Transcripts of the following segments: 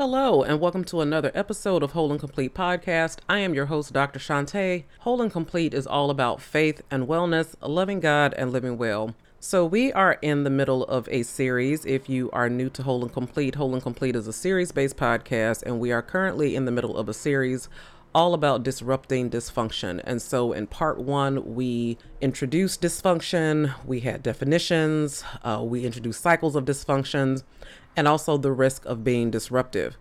Hello, and welcome to another episode of Whole and Complete Podcast. I am your host, Dr. Shante. Whole and Complete is all about faith and wellness, loving God, and living well. So, we are in the middle of a series. If you are new to Whole and Complete, Whole and Complete is a series based podcast, and we are currently in the middle of a series all about disrupting dysfunction. And so, in part one, we introduced dysfunction, we had definitions, uh, we introduced cycles of dysfunctions, and also the risk of being disruptive.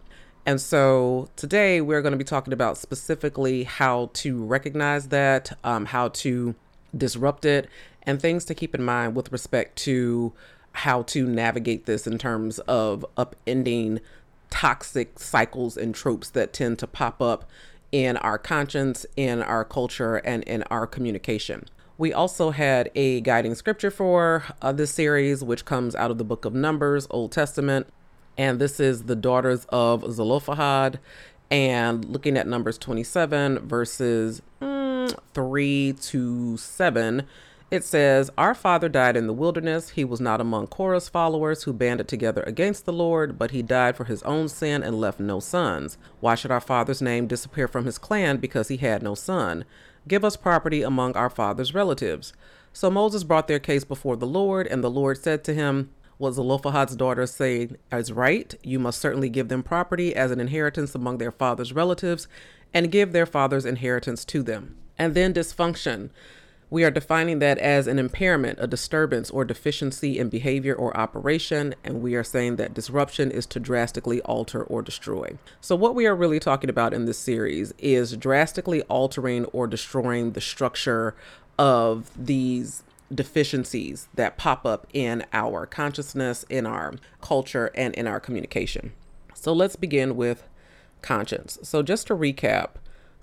And so, today we're going to be talking about specifically how to recognize that, um, how to disrupt it, and things to keep in mind with respect to how to navigate this in terms of upending toxic cycles and tropes that tend to pop up in our conscience, in our culture, and in our communication. We also had a guiding scripture for uh, this series, which comes out of the book of Numbers, Old Testament. And this is the daughters of Zelophehad. And looking at Numbers 27, verses mm, 3 to 7, it says, Our father died in the wilderness. He was not among Korah's followers who banded together against the Lord, but he died for his own sin and left no sons. Why should our father's name disappear from his clan because he had no son? Give us property among our father's relatives. So Moses brought their case before the Lord, and the Lord said to him, What Zelophehad's daughters say is right. You must certainly give them property as an inheritance among their father's relatives, and give their father's inheritance to them. And then dysfunction. We are defining that as an impairment, a disturbance, or deficiency in behavior or operation, and we are saying that disruption is to drastically alter or destroy. So, what we are really talking about in this series is drastically altering or destroying the structure of these deficiencies that pop up in our consciousness, in our culture, and in our communication. So, let's begin with conscience. So, just to recap,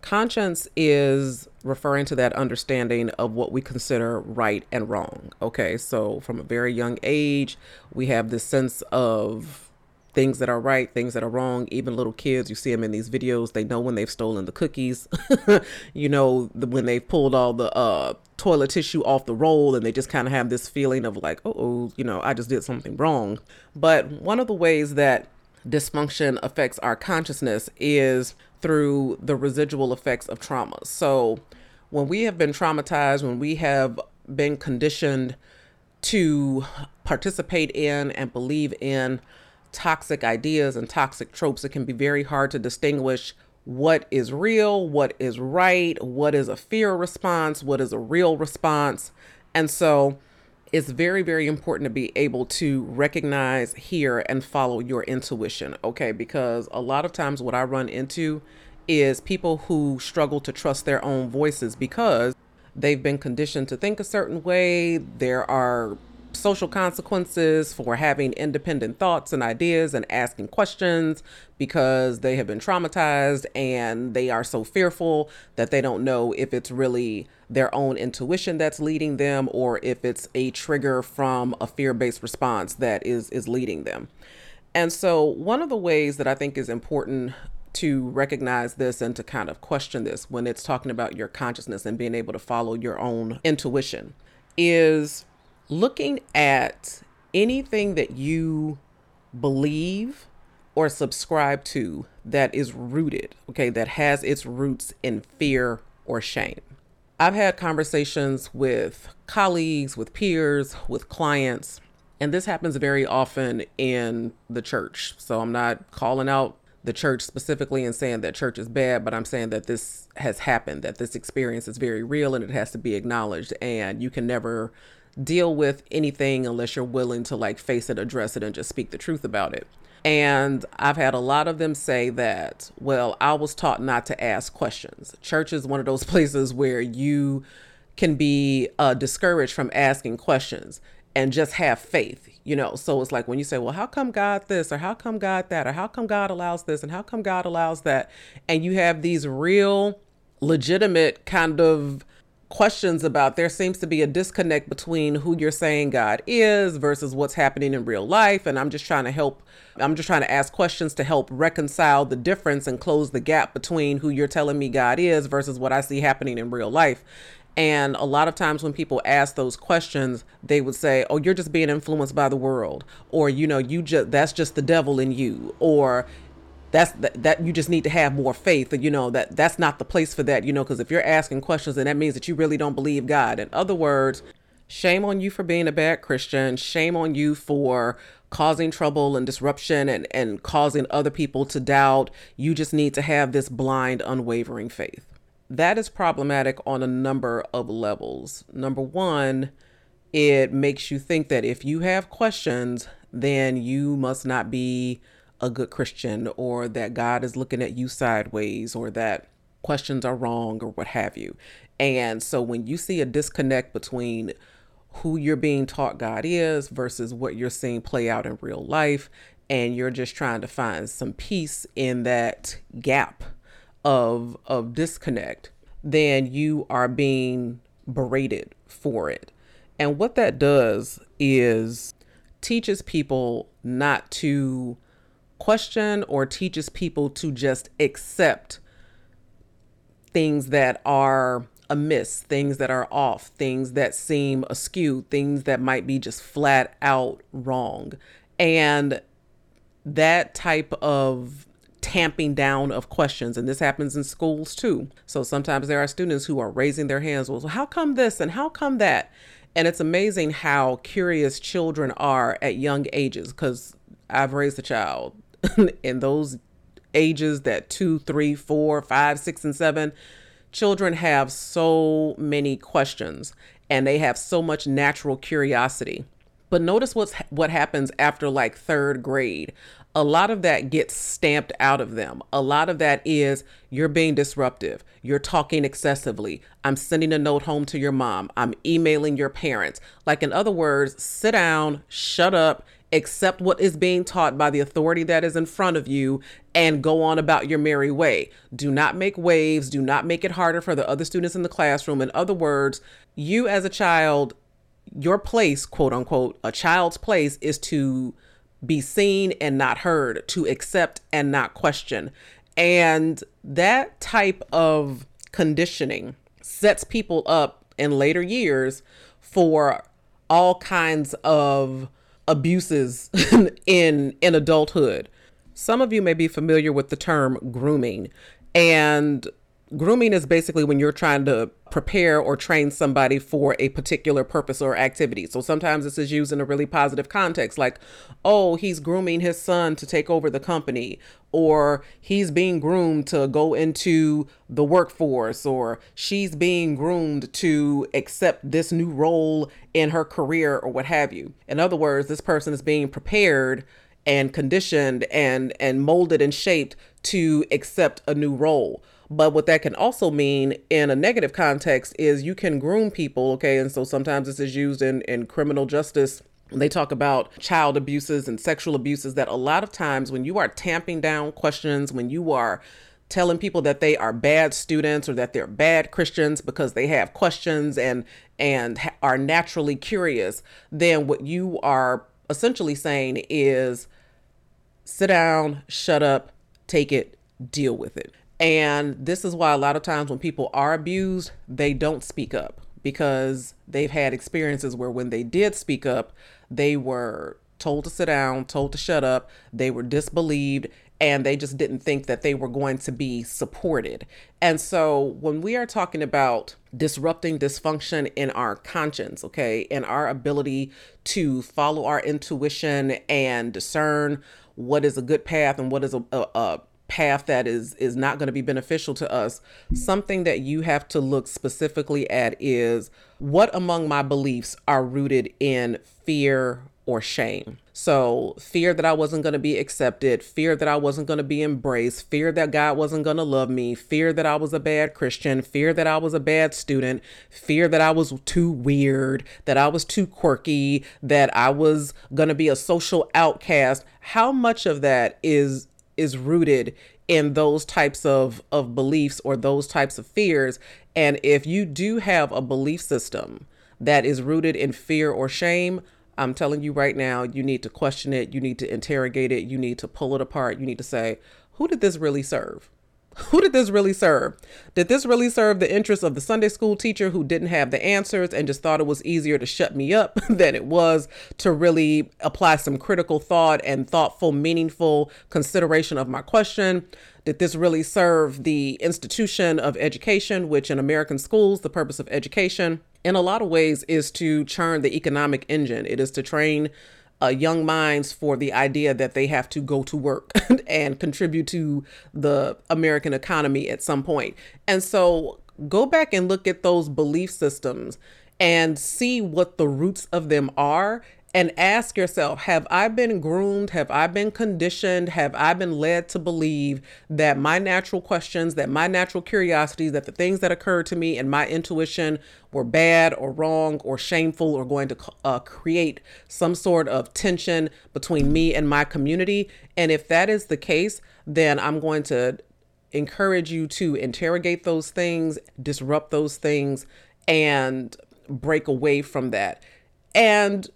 Conscience is referring to that understanding of what we consider right and wrong. Okay, so from a very young age, we have this sense of things that are right, things that are wrong. Even little kids, you see them in these videos, they know when they've stolen the cookies, you know, the, when they've pulled all the uh, toilet tissue off the roll, and they just kind of have this feeling of like, oh, you know, I just did something wrong. But one of the ways that dysfunction affects our consciousness is through the residual effects of trauma. So, when we have been traumatized, when we have been conditioned to participate in and believe in toxic ideas and toxic tropes, it can be very hard to distinguish what is real, what is right, what is a fear response, what is a real response. And so, it's very, very important to be able to recognize, hear, and follow your intuition, okay? Because a lot of times, what I run into is people who struggle to trust their own voices because they've been conditioned to think a certain way. There are social consequences for having independent thoughts and ideas and asking questions because they have been traumatized and they are so fearful that they don't know if it's really their own intuition that's leading them or if it's a trigger from a fear-based response that is is leading them. And so one of the ways that I think is important to recognize this and to kind of question this when it's talking about your consciousness and being able to follow your own intuition is looking at anything that you believe or subscribe to that is rooted, okay, that has its roots in fear or shame. I've had conversations with colleagues, with peers, with clients, and this happens very often in the church. So I'm not calling out the church specifically and saying that church is bad, but I'm saying that this has happened, that this experience is very real and it has to be acknowledged. And you can never deal with anything unless you're willing to like face it, address it, and just speak the truth about it. And I've had a lot of them say that, well, I was taught not to ask questions. Church is one of those places where you can be uh, discouraged from asking questions and just have faith, you know. So it's like when you say, well, how come God this, or how come God that, or how come God allows this, and how come God allows that, and you have these real, legitimate kind of questions about there seems to be a disconnect between who you're saying God is versus what's happening in real life. And I'm just trying to help, I'm just trying to ask questions to help reconcile the difference and close the gap between who you're telling me God is versus what I see happening in real life. And a lot of times when people ask those questions, they would say, "Oh, you're just being influenced by the world," or you know, you just that's just the devil in you, or that's that, that you just need to have more faith you know that that's not the place for that you know because if you're asking questions then that means that you really don't believe god. In other words shame on you for being a bad christian. Shame on you for causing trouble and disruption and and causing other people to doubt. You just need to have this blind unwavering faith. That is problematic on a number of levels. Number one it makes you think that if you have questions then you must not be a good Christian or that God is looking at you sideways or that questions are wrong or what have you. And so when you see a disconnect between who you're being taught God is versus what you're seeing play out in real life, and you're just trying to find some peace in that gap of of disconnect, then you are being berated for it. And what that does is teaches people not to question or teaches people to just accept things that are amiss, things that are off, things that seem askew, things that might be just flat out wrong. And that type of tamping down of questions, and this happens in schools too. So sometimes there are students who are raising their hands, well, how come this and how come that? And it's amazing how curious children are at young ages because I've raised a child in those ages that two, three, four, five, six, and seven, children have so many questions and they have so much natural curiosity. But notice what's what happens after like third grade. A lot of that gets stamped out of them. A lot of that is you're being disruptive. You're talking excessively. I'm sending a note home to your mom. I'm emailing your parents. Like, in other words, sit down, shut up, accept what is being taught by the authority that is in front of you and go on about your merry way. Do not make waves. Do not make it harder for the other students in the classroom. In other words, you as a child, your place, quote unquote, a child's place is to be seen and not heard, to accept and not question. And that type of conditioning sets people up in later years for all kinds of abuses in in adulthood. Some of you may be familiar with the term grooming and grooming is basically when you're trying to prepare or train somebody for a particular purpose or activity. So sometimes this is used in a really positive context, like, oh, he's grooming his son to take over the company, or he's being groomed to go into the workforce, or she's being groomed to accept this new role in her career, or what have you. In other words, this person is being prepared and conditioned and and molded and shaped to accept a new role but what that can also mean in a negative context is you can groom people, okay? And so sometimes this is used in, in criminal justice they talk about child abuses and sexual abuses that a lot of times when you are tamping down questions, when you are telling people that they are bad students or that they're bad Christians because they have questions and and are naturally curious, then what you are essentially saying is sit down, shut up, take it, deal with it. And this is why a lot of times when people are abused, they don't speak up because they've had experiences where when they did speak up, they were told to sit down, told to shut up, they were disbelieved, and they just didn't think that they were going to be supported. And so when we are talking about disrupting dysfunction in our conscience, okay, and our ability to follow our intuition and discern what is a good path and what is a, a, a path that is is not going to be beneficial to us something that you have to look specifically at is what among my beliefs are rooted in fear or shame? So fear that i wasn't going to be accepted fear that i wasn't going to be embraced fear that god wasn't going to love me fear that i was a bad christian fear that i was a bad student fear that i was too weird that i was too quirky that i was going to be a social outcast. How much of that is is rooted in those types of of beliefs or those types of fears. And if you do have a belief system that is rooted in fear or shame i'm telling you right now you need to question it you need to interrogate it you need to pull it apart you need to say who did this really serve who did this really serve? Did this really serve the interests of the Sunday school teacher who didn't have the answers and just thought it was easier to shut me up than it was to really apply some critical thought and thoughtful, meaningful consideration of my question? Did this really serve the institution of education, which in American schools, the purpose of education in a lot of ways is to churn the economic engine? It is to train uh, young minds for the idea that they have to go to work and contribute to the American economy at some point. And so go back and look at those belief systems and see what the roots of them are and ask yourself Have I been groomed? Have I been conditioned? Have I been led to believe that my natural questions, that my natural curiosities, that the things that occurred to me and my intuition were bad or wrong or shameful or going to uh, create some sort of tension between me and my community? And if that is the case, then I'm going to encourage you to interrogate those things, disrupt those things, and break away from that. And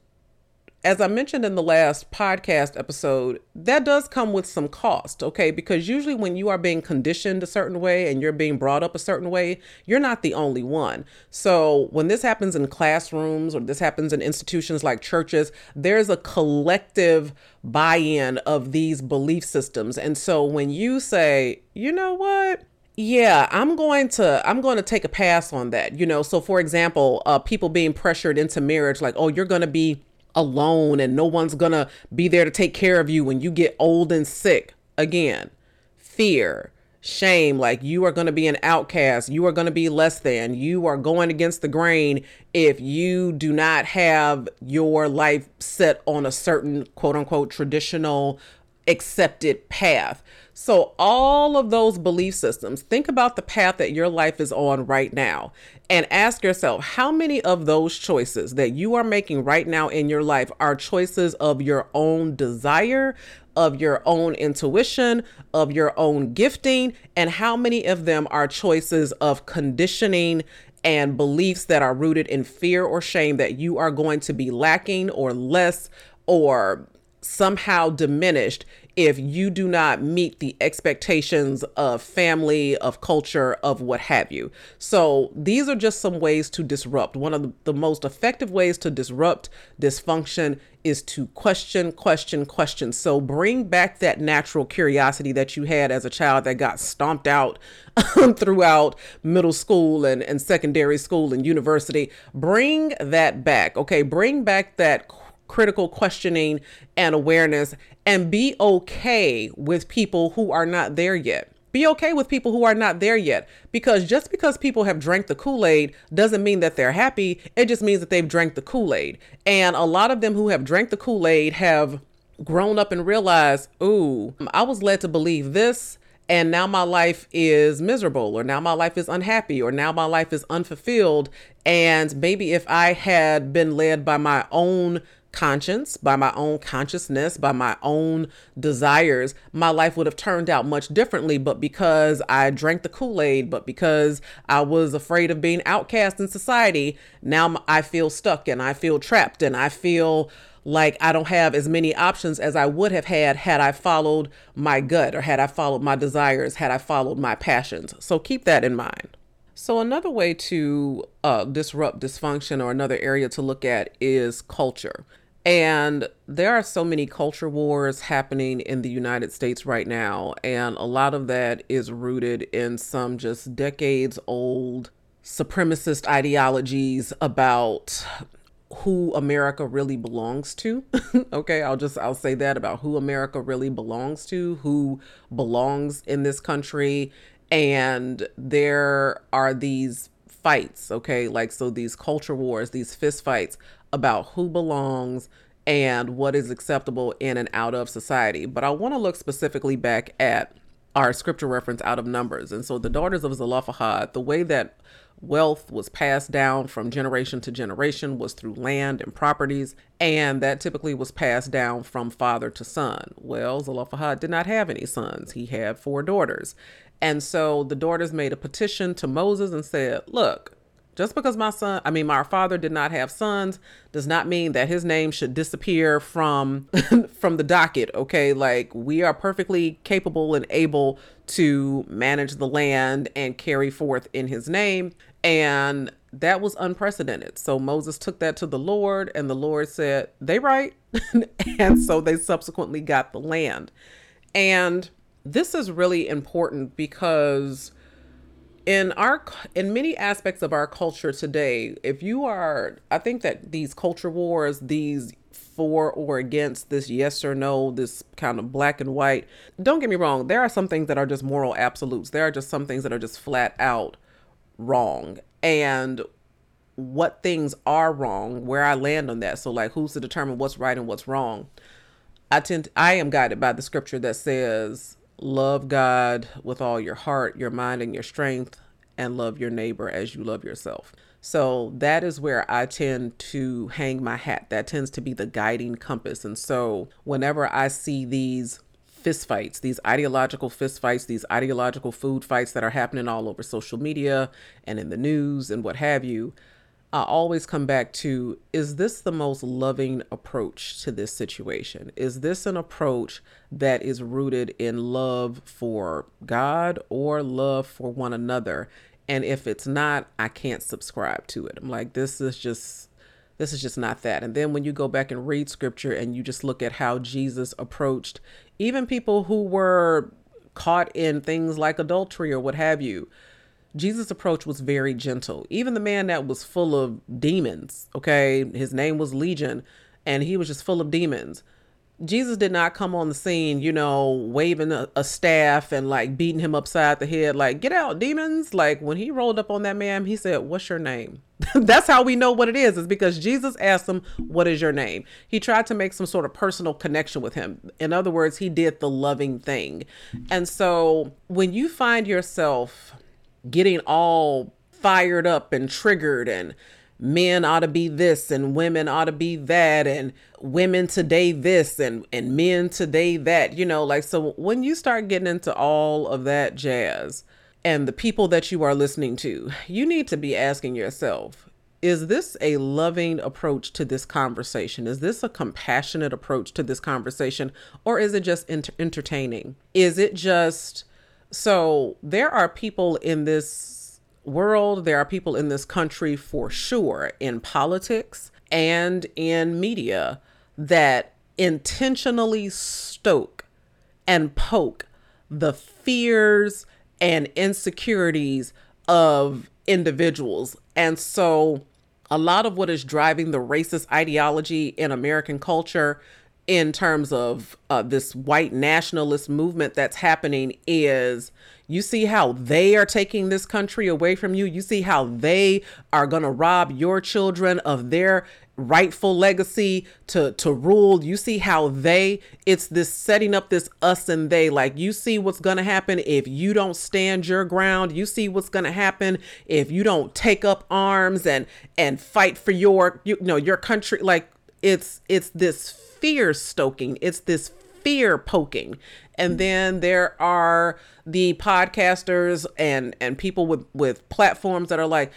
as I mentioned in the last podcast episode, that does come with some cost, okay? Because usually when you are being conditioned a certain way and you're being brought up a certain way, you're not the only one. So when this happens in classrooms or this happens in institutions like churches, there's a collective buy in of these belief systems. And so when you say, you know what? yeah i'm going to i'm going to take a pass on that you know so for example uh, people being pressured into marriage like oh you're going to be alone and no one's gonna be there to take care of you when you get old and sick. Again, fear, shame, like you are gonna be an outcast, you are gonna be less than, you are going against the grain if you do not have your life set on a certain quote unquote traditional accepted path. So, all of those belief systems, think about the path that your life is on right now and ask yourself how many of those choices that you are making right now in your life are choices of your own desire, of your own intuition, of your own gifting, and how many of them are choices of conditioning and beliefs that are rooted in fear or shame that you are going to be lacking or less or somehow diminished if you do not meet the expectations of family, of culture, of what have you. So, these are just some ways to disrupt. One of the, most effective ways to disrupt dysfunction is to question, question, question. So, bring back that natural curiosity that you had as a child that got stomped out throughout middle school and, and secondary school and university. Bring that back. Okay, bring back that critical questioning and awareness and be okay with people who are not there yet. Be okay with people who are not there yet because just because people have drank the Kool Aid doesn't mean that they're happy. It just means that they've drank the Kool Aid. And a lot of them who have drank the Kool Aid have grown up and realized, ooh, I was led to believe this. And now my life is miserable, or now my life is unhappy, or now my life is unfulfilled. And maybe if I had been led by my own conscience, by my own consciousness, by my own desires, my life would have turned out much differently. But because I drank the Kool Aid, but because I was afraid of being outcast in society, now I feel stuck and I feel trapped and I feel like I don't have as many options as I would have had had I followed my gut or had I followed my desires, had I followed my passions. So keep that in mind. So, another way to uh, disrupt dysfunction or another area to look at is culture. And there are so many culture wars happening in the United States right now. And a lot of that is rooted in some just decades old supremacist ideologies about who America really belongs to. okay, I'll just I'll say that about who America really belongs to, who belongs in this country. And there are these fights, okay? Like so these culture wars, these fist fights about who belongs and what is acceptable in and out of society. But I want to look specifically back at our scripture reference out of Numbers. And so the daughters of Zelophehad, the way that wealth was passed down from generation to generation was through land and properties, and that typically was passed down from father to son. Well, Zelophehad did not have any sons, he had four daughters. And so the daughters made a petition to Moses and said, Look, Just because my son, I mean, my father did not have sons, does not mean that his name should disappear from from the docket. Okay, like we are perfectly capable and able to manage the land and carry forth in His name, and that was unprecedented. So Moses took that to the Lord, and the Lord said, "They right," and so they subsequently got the land, and this is really important because in our in many aspects of our culture today if you are i think that these culture wars these for or against this yes or no this kind of black and white don't get me wrong there are some things that are just moral absolutes. There are just some things that are just flat out wrong. And what things are wrong where i land on that. So like who's to determine what's right and what's wrong? I tend to, i am guided by the scripture that says love God with all your heart, your mind, and your strength, and love your neighbor as you love yourself. So that is where I tend to hang my hat. That tends to be the guiding compass. And so whenever I see these fistfights, these ideological fistfights, these ideological food fights that are happening all over social media and in the news and what have you, I always come back to is this the most loving approach to this situation? Is this an approach that is rooted in love for God or love for one another? And if it's not, I can't subscribe to it. I'm like, this is just. This is just not that. And then when you go back and read scripture and you just look at how Jesus approached even people who were caught in things like adultery or what have you, Jesus' approach was very gentle. Even the man that was full of demons, okay, his name was Legion, and he was just full of demons. Jesus did not come on the scene, you know, waving a, a, staff and like beating him upside the head, like, get out, demons. Like when he rolled up on that man, he said, What's your name? That's how we know what it is, is because Jesus asked him, What is your name? He tried to make some sort of personal connection with him. In other words, he did the loving thing. And so when you find yourself getting all fired up and triggered and men ought to be this and women ought to be that and women today this and and men today that you know like so when you start getting into all of that jazz and the people that you are listening to you need to be asking yourself is this a loving approach to this conversation? Is this a compassionate approach to this conversation? Or is it just ent- entertaining? Is it just so there are people in this world, there are people in this country for sure in politics and in media that intentionally stoke and poke the fears and insecurities of individuals. And so a lot of what is driving the racist ideology in American culture in terms of uh, this white nationalist movement that's happening is you see how they are taking this country away from you. You see how they are going to rob your children of their rightful legacy to to rule? You see how they it's this setting up this us and they like you see what's going to happen if you don't stand your ground. You see what's going to happen if you don't take up arms and and fight for your you know your country. Like it's it's this fear stoking, it's this fear poking. And then there are the podcasters and and people with with platforms that are like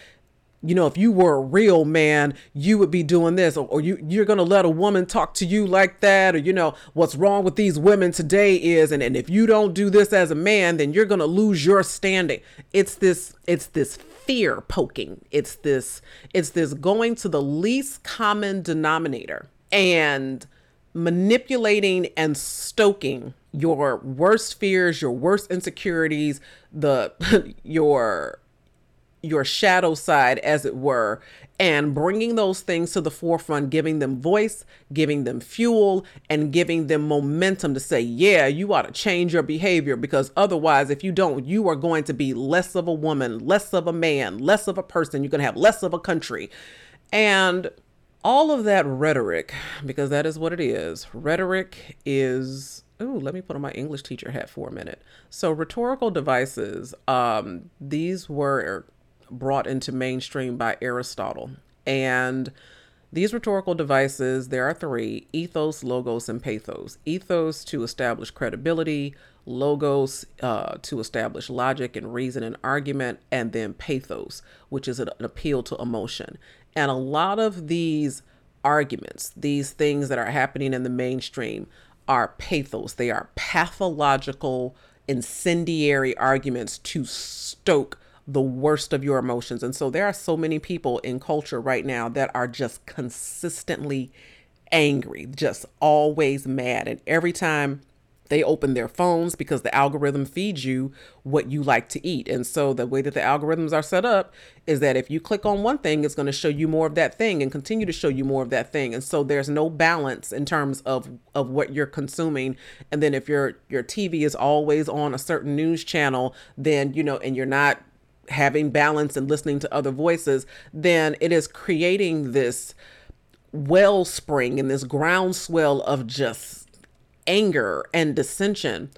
you know, if you were a real man, you would be doing this, or, or, you you're gonna let a woman talk to you like that, or you know, what's wrong with these women today is, and, and if you don't do this as a man, then you're gonna lose your standing. It's this, it's this fear poking. It's this, it's this going to the least common denominator and manipulating and stoking your worst fears, your worst insecurities, the your your shadow side as it were and bringing those things to the forefront giving them voice giving them fuel and giving them momentum to say yeah you ought to change your behavior because otherwise if you don't you are going to be less of a woman less of a man less of a person. You're going to have less of a country. And all of that rhetoric, because that is what it is. Rhetoric is Ooh, let me put on my English teacher hat for a minute. So, rhetorical devices, um, these were brought into mainstream by Aristotle. And these rhetorical devices, there are three ethos, logos, and pathos. Ethos to establish credibility, logos uh, to establish logic and reason and argument, and then pathos, which is an appeal to emotion. And a lot of these arguments, these things that are happening in the mainstream, are pathos. They are pathological, incendiary arguments to stoke the worst of your emotions. And so there are so many people in culture right now that are just consistently angry, just always mad. And every time they open their phones because the algorithm feeds you what you like to eat. And so the way that the algorithms are set up is that if you click on one thing, it's going to show you more of that thing and continue to show you more of that thing. And so there's no balance in terms of of what you're consuming. And then if your your TV is always on a certain news channel, then you know, and you're not having balance and listening to other voices, then it is creating this wellspring and this groundswell of just anger and dissension.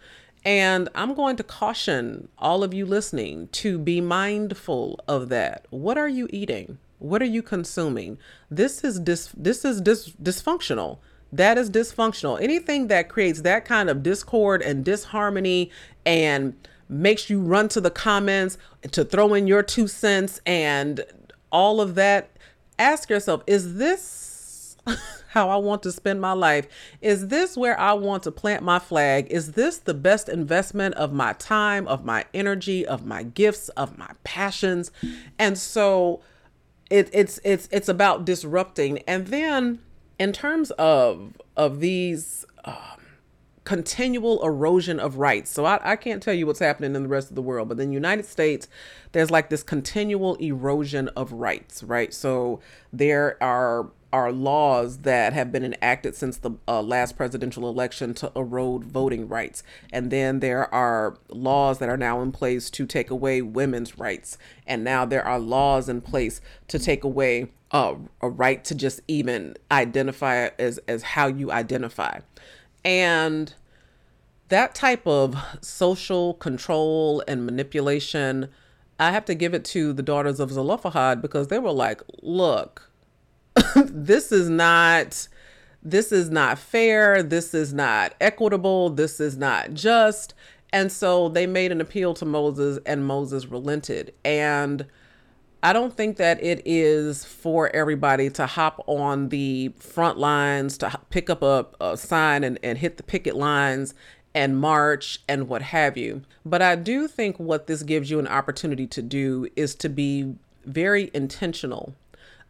And I'm going to caution all of you listening to be mindful of that. What are you eating? What are you consuming? This is dis- this is dis- dysfunctional. That is dysfunctional. Anything that creates that kind of discord and disharmony and makes you run to the comments to throw in your two cents and all of that, ask yourself, is this how I want to spend my life? Is this where I want to plant my flag? Is this the best investment of my time, of my energy, of my gifts, of my passions? And so it, it's it's it's about disrupting. And then in terms of of these um, continual erosion of rights. So I, I can't tell you what's happening in the rest of the world, but in the United States, there's like this continual erosion of rights, right? So there are are laws that have been enacted since the uh, last presidential election to erode voting rights. And then there are laws that are now in place to take away women's rights. And now there are laws in place to take away uh, a right to just even identify as, as how you identify. And that type of social control and manipulation, I have to give it to the daughters of Zelophehad because they were like, look, this is not this is not fair, this is not equitable, this is not just. And so they made an appeal to Moses and Moses relented. And I don't think that it is for everybody to hop on the front lines, to pick up a, a sign and, and hit the picket lines and march and what have you. But I do think what this gives you an opportunity to do is to be very intentional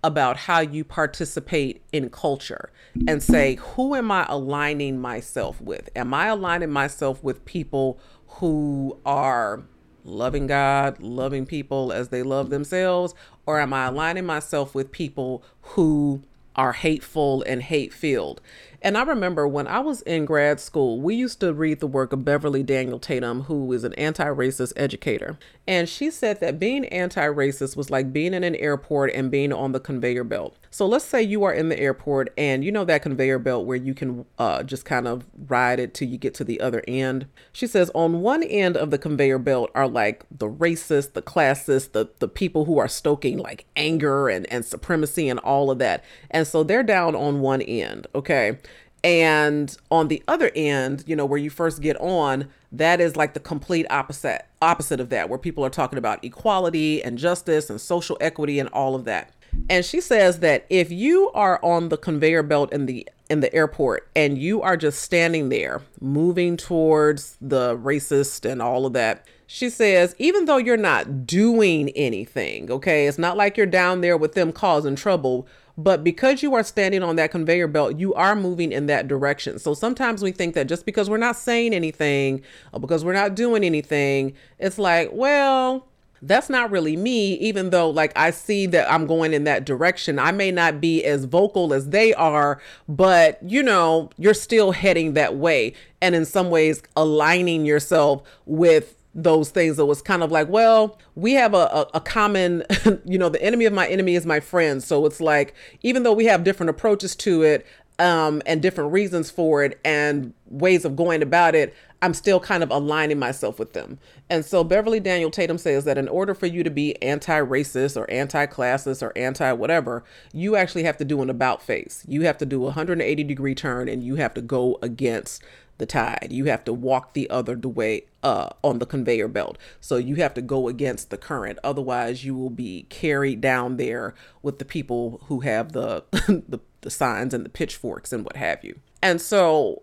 about how you participate in culture and say, who am I aligning myself with? Am I aligning myself with people who are loving God, loving people as they love themselves? Or am I aligning myself with people who are hateful and hate filled? And I remember when I was in grad school, we used to read the work of Beverly Daniel Tatum, who is an anti racist educator. And she said that being anti racist was like being in an airport and being on the conveyor belt. So let's say you are in the airport and you know that conveyor belt where you can uh, just kind of ride it till you get to the other end. She says on one end of the conveyor belt are like the racist, the classist, the, the people who are stoking like anger and, and supremacy and all of that. And so they're down on one end, okay? And on the other end, you know, where you first get on, that is like the complete opposite opposite of that, where people are talking about equality and justice and social equity and all of that. And she says that if you are on the conveyor belt in the in the airport and you are just standing there moving towards the racist and all of that, she says, even though you're not doing anything, okay, it's not like you're down there with them causing trouble, but because you are standing on that conveyor belt, you are moving in that direction. So sometimes we think that just because we're not saying anything or because we're not doing anything, it's like, well, that's not really me, even though like I see that I'm going in that direction. I may not be as vocal as they are, but you know, you're still heading that way. And in some ways, aligning yourself with those things that was kind of like, well, we have a, a, a, common, you know, the enemy of my enemy is my friend. So it's like, even though we have different approaches to it um, and different reasons for it and ways of going about it, I'm still kind of aligning myself with them. And so Beverly Daniel Tatum says that in order for you to be anti racist or anti classist or anti whatever, you actually have to do an about face. You have to do a 180 degree turn and you have to go against the tide. You have to walk the other way uh, on the conveyor belt. So you have to go against the current. Otherwise, you will be carried down there with the people who have the, the, the signs and the pitchforks and what have you. And so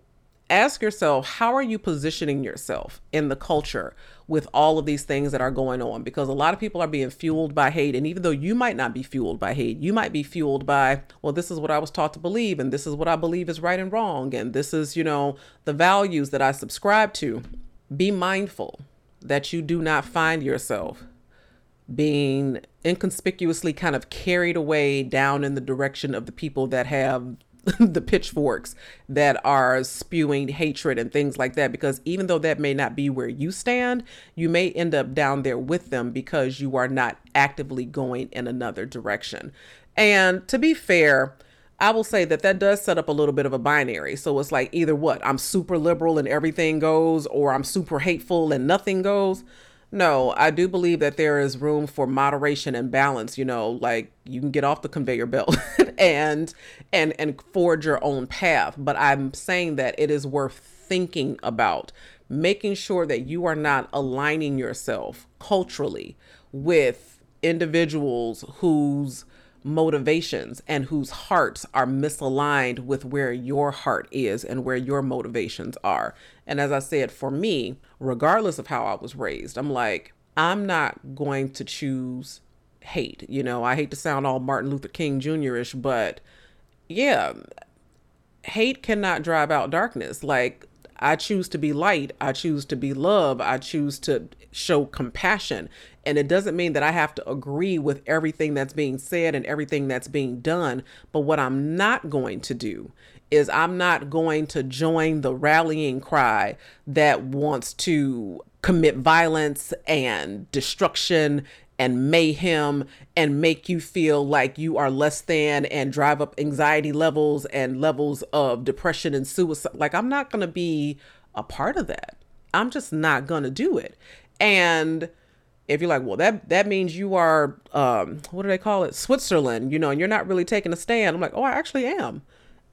ask yourself how are you positioning yourself in the culture with all of these things that are going on? Because a lot of people are being fueled by hate and even though you might not be fueled by hate you might be fueled by well this is what i was taught to believe and this is what i believe is right and wrong and this is you know the values that i subscribe to. Be mindful that you do not find yourself being inconspicuously kind of carried away down in the direction of the people that have the pitchforks that are spewing hatred and things like that because even though that may not be where you stand you may end up down there with them because you are not actively going in another direction and to be fair I will say that that does set up a little bit of a binary. So it's like either what I'm super liberal and everything goes, or I'm super hateful and nothing goes. No, I do believe that there is room for moderation and balance. You know, like you can get off the conveyor belt and and and forge your own path. But I'm saying that it is worth thinking about making sure that you are not aligning yourself culturally with individuals whose motivations and whose hearts are misaligned with where your heart is and where your motivations are. And as I said, for me, regardless of how I was raised, I'm like, I'm not going to choose hate. You know, I hate to sound all Martin Luther King Jr. ish, but yeah, hate cannot drive out darkness. Like, I choose to be light. I choose to be love. I choose to show compassion. And it doesn't mean that I have to agree with everything that's being said and everything that's being done. But what I'm not going to do is I'm not going to join the rallying cry that wants to commit violence and destruction and mayhem and make you feel like you are less than and drive up anxiety levels and levels of depression and suicide. Like, I'm not going to be a part of that. I'm just not going to do it. And if you're like, well, that that means you are, um, what do they call it, Switzerland, you know, and you're not really taking a stand. I'm like, oh, I actually am.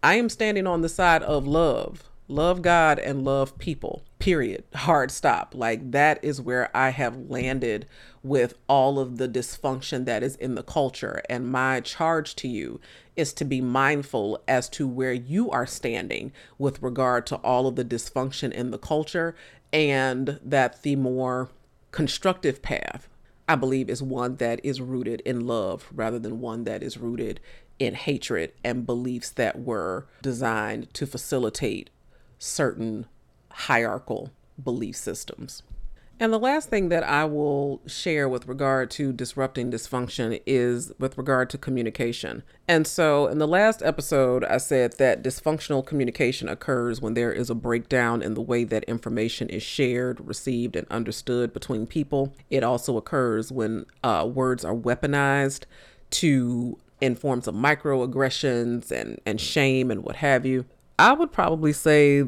I am standing on the side of love, love God and love people. Period. Hard stop. Like that is where I have landed with all of the dysfunction that is in the culture. And my charge to you is to be mindful as to where you are standing with regard to all of the dysfunction in the culture and that the more constructive path, I believe, is one that is rooted in love rather than one that is rooted in hatred and beliefs that were designed to facilitate certain hierarchical belief systems. And the last thing that I will share with regard to disrupting dysfunction is with regard to communication. And so, in the last episode, I said that dysfunctional communication occurs when there is a breakdown in the way that information is shared, received, and understood between people. It also occurs when uh, words are weaponized to in forms of microaggressions and, and shame and what have you. I would probably say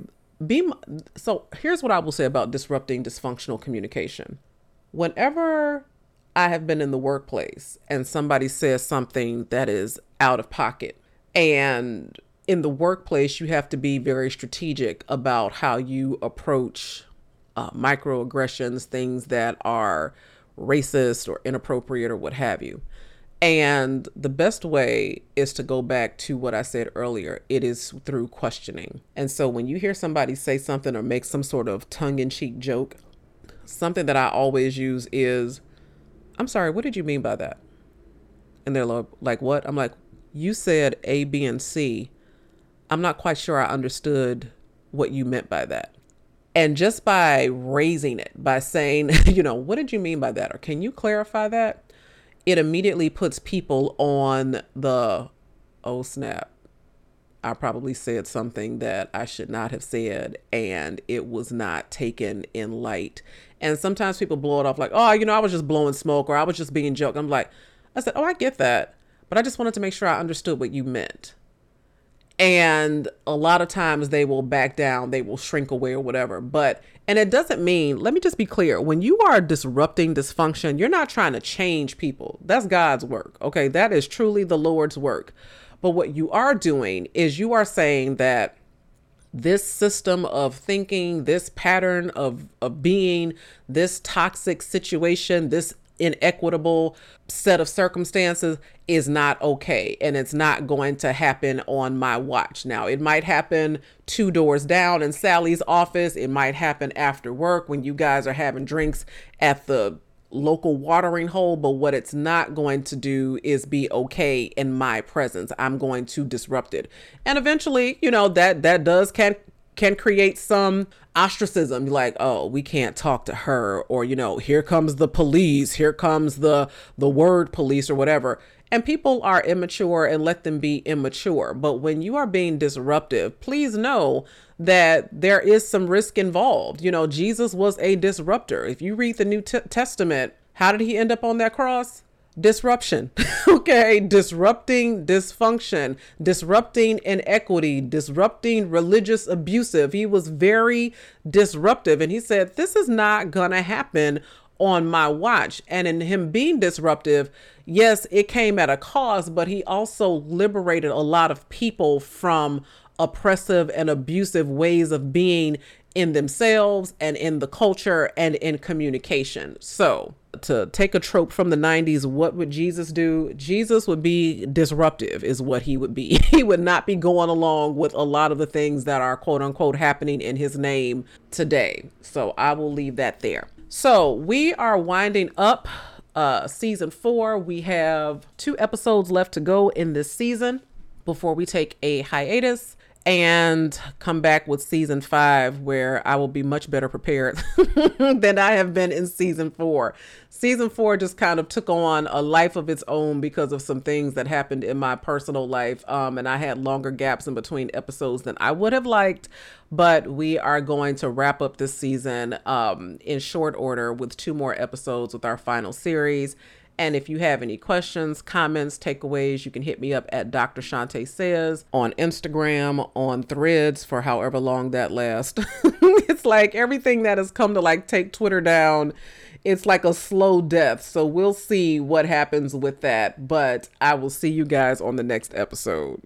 be so here's what I will say about disrupting dysfunctional communication. Whenever I have been in the workplace and somebody says something that is out of pocket, and in the workplace, you have to be very strategic about how you approach uh, microaggressions, things that are racist or inappropriate or what have you. And the best way is to go back to what I said earlier. It is through questioning. And so when you hear somebody say something or make some sort of tongue in cheek joke, something that I always use is, I'm sorry, what did you mean by that? And they're like, what? I'm like, you said A, B, and C. I'm not quite sure I understood what you meant by that. And just by raising it, by saying, you know, what did you mean by that? Or can you clarify that? It immediately puts people on the oh snap I probably said something that I should not have said, and it was not taken in light. And sometimes people blow it off like, oh, you know, I was just blowing smoke or I was just being joke. I'm like, I said, oh, I get that, but I just wanted to make sure I understood what you meant. And a lot of times they will back down, they will shrink away or whatever. But and it doesn't mean, let me just be clear, when you are disrupting dysfunction, you're not trying to change people. That's God's work. Okay. That is truly the Lord's work. But what you are doing is you are saying that this system of thinking, this pattern of, of being, this toxic situation, this inequitable set of circumstances is not okay and it's not going to happen on my watch. Now, it might happen two doors down in Sally's office, it might happen after work when you guys are having drinks at the local watering hole, but what it's not going to do is be okay in my presence. I'm going to disrupt it. And eventually, you know, that that does can can create some ostracism like oh we can't talk to her or you know here comes the police here comes the the word police or whatever. And people are immature and let them be immature. But when you are being disruptive please know that there is some risk involved. You know jesus was a disruptor. If you read the new t- testament how did he end up on that cross disruption. okay, disrupting dysfunction, disrupting inequity, disrupting religious abusive. He was very disruptive and he said this is not to happen on my watch. And in him being disruptive, yes, it came at a cost, but he also liberated a lot of people from oppressive and abusive ways of being in themselves and in the culture and in communication. So, to take a trope from the 90s, what would Jesus do? Jesus would be disruptive, is what he would be. he would not be going along with a lot of the things that are quote unquote happening in his name today. So, I will leave that there. So, we are winding up uh, season four. We have two episodes left to go in this season before we take a hiatus and come back with season five where I will be much better prepared than I have been in season four. Season four just kind of took on a life of its own because of some things that happened in my personal life. Um, and I had longer gaps in between episodes than I would have liked. But we are going to wrap up this season um, in short order with two more episodes with our final series. And if you have any questions, comments, takeaways, you can hit me up at Dr. Shante Says on Instagram, on threads for however long that lasts. it's like everything that has come to like take Twitter down. It's like a slow death. So we'll see what happens with that. But I will see you guys on the next episode.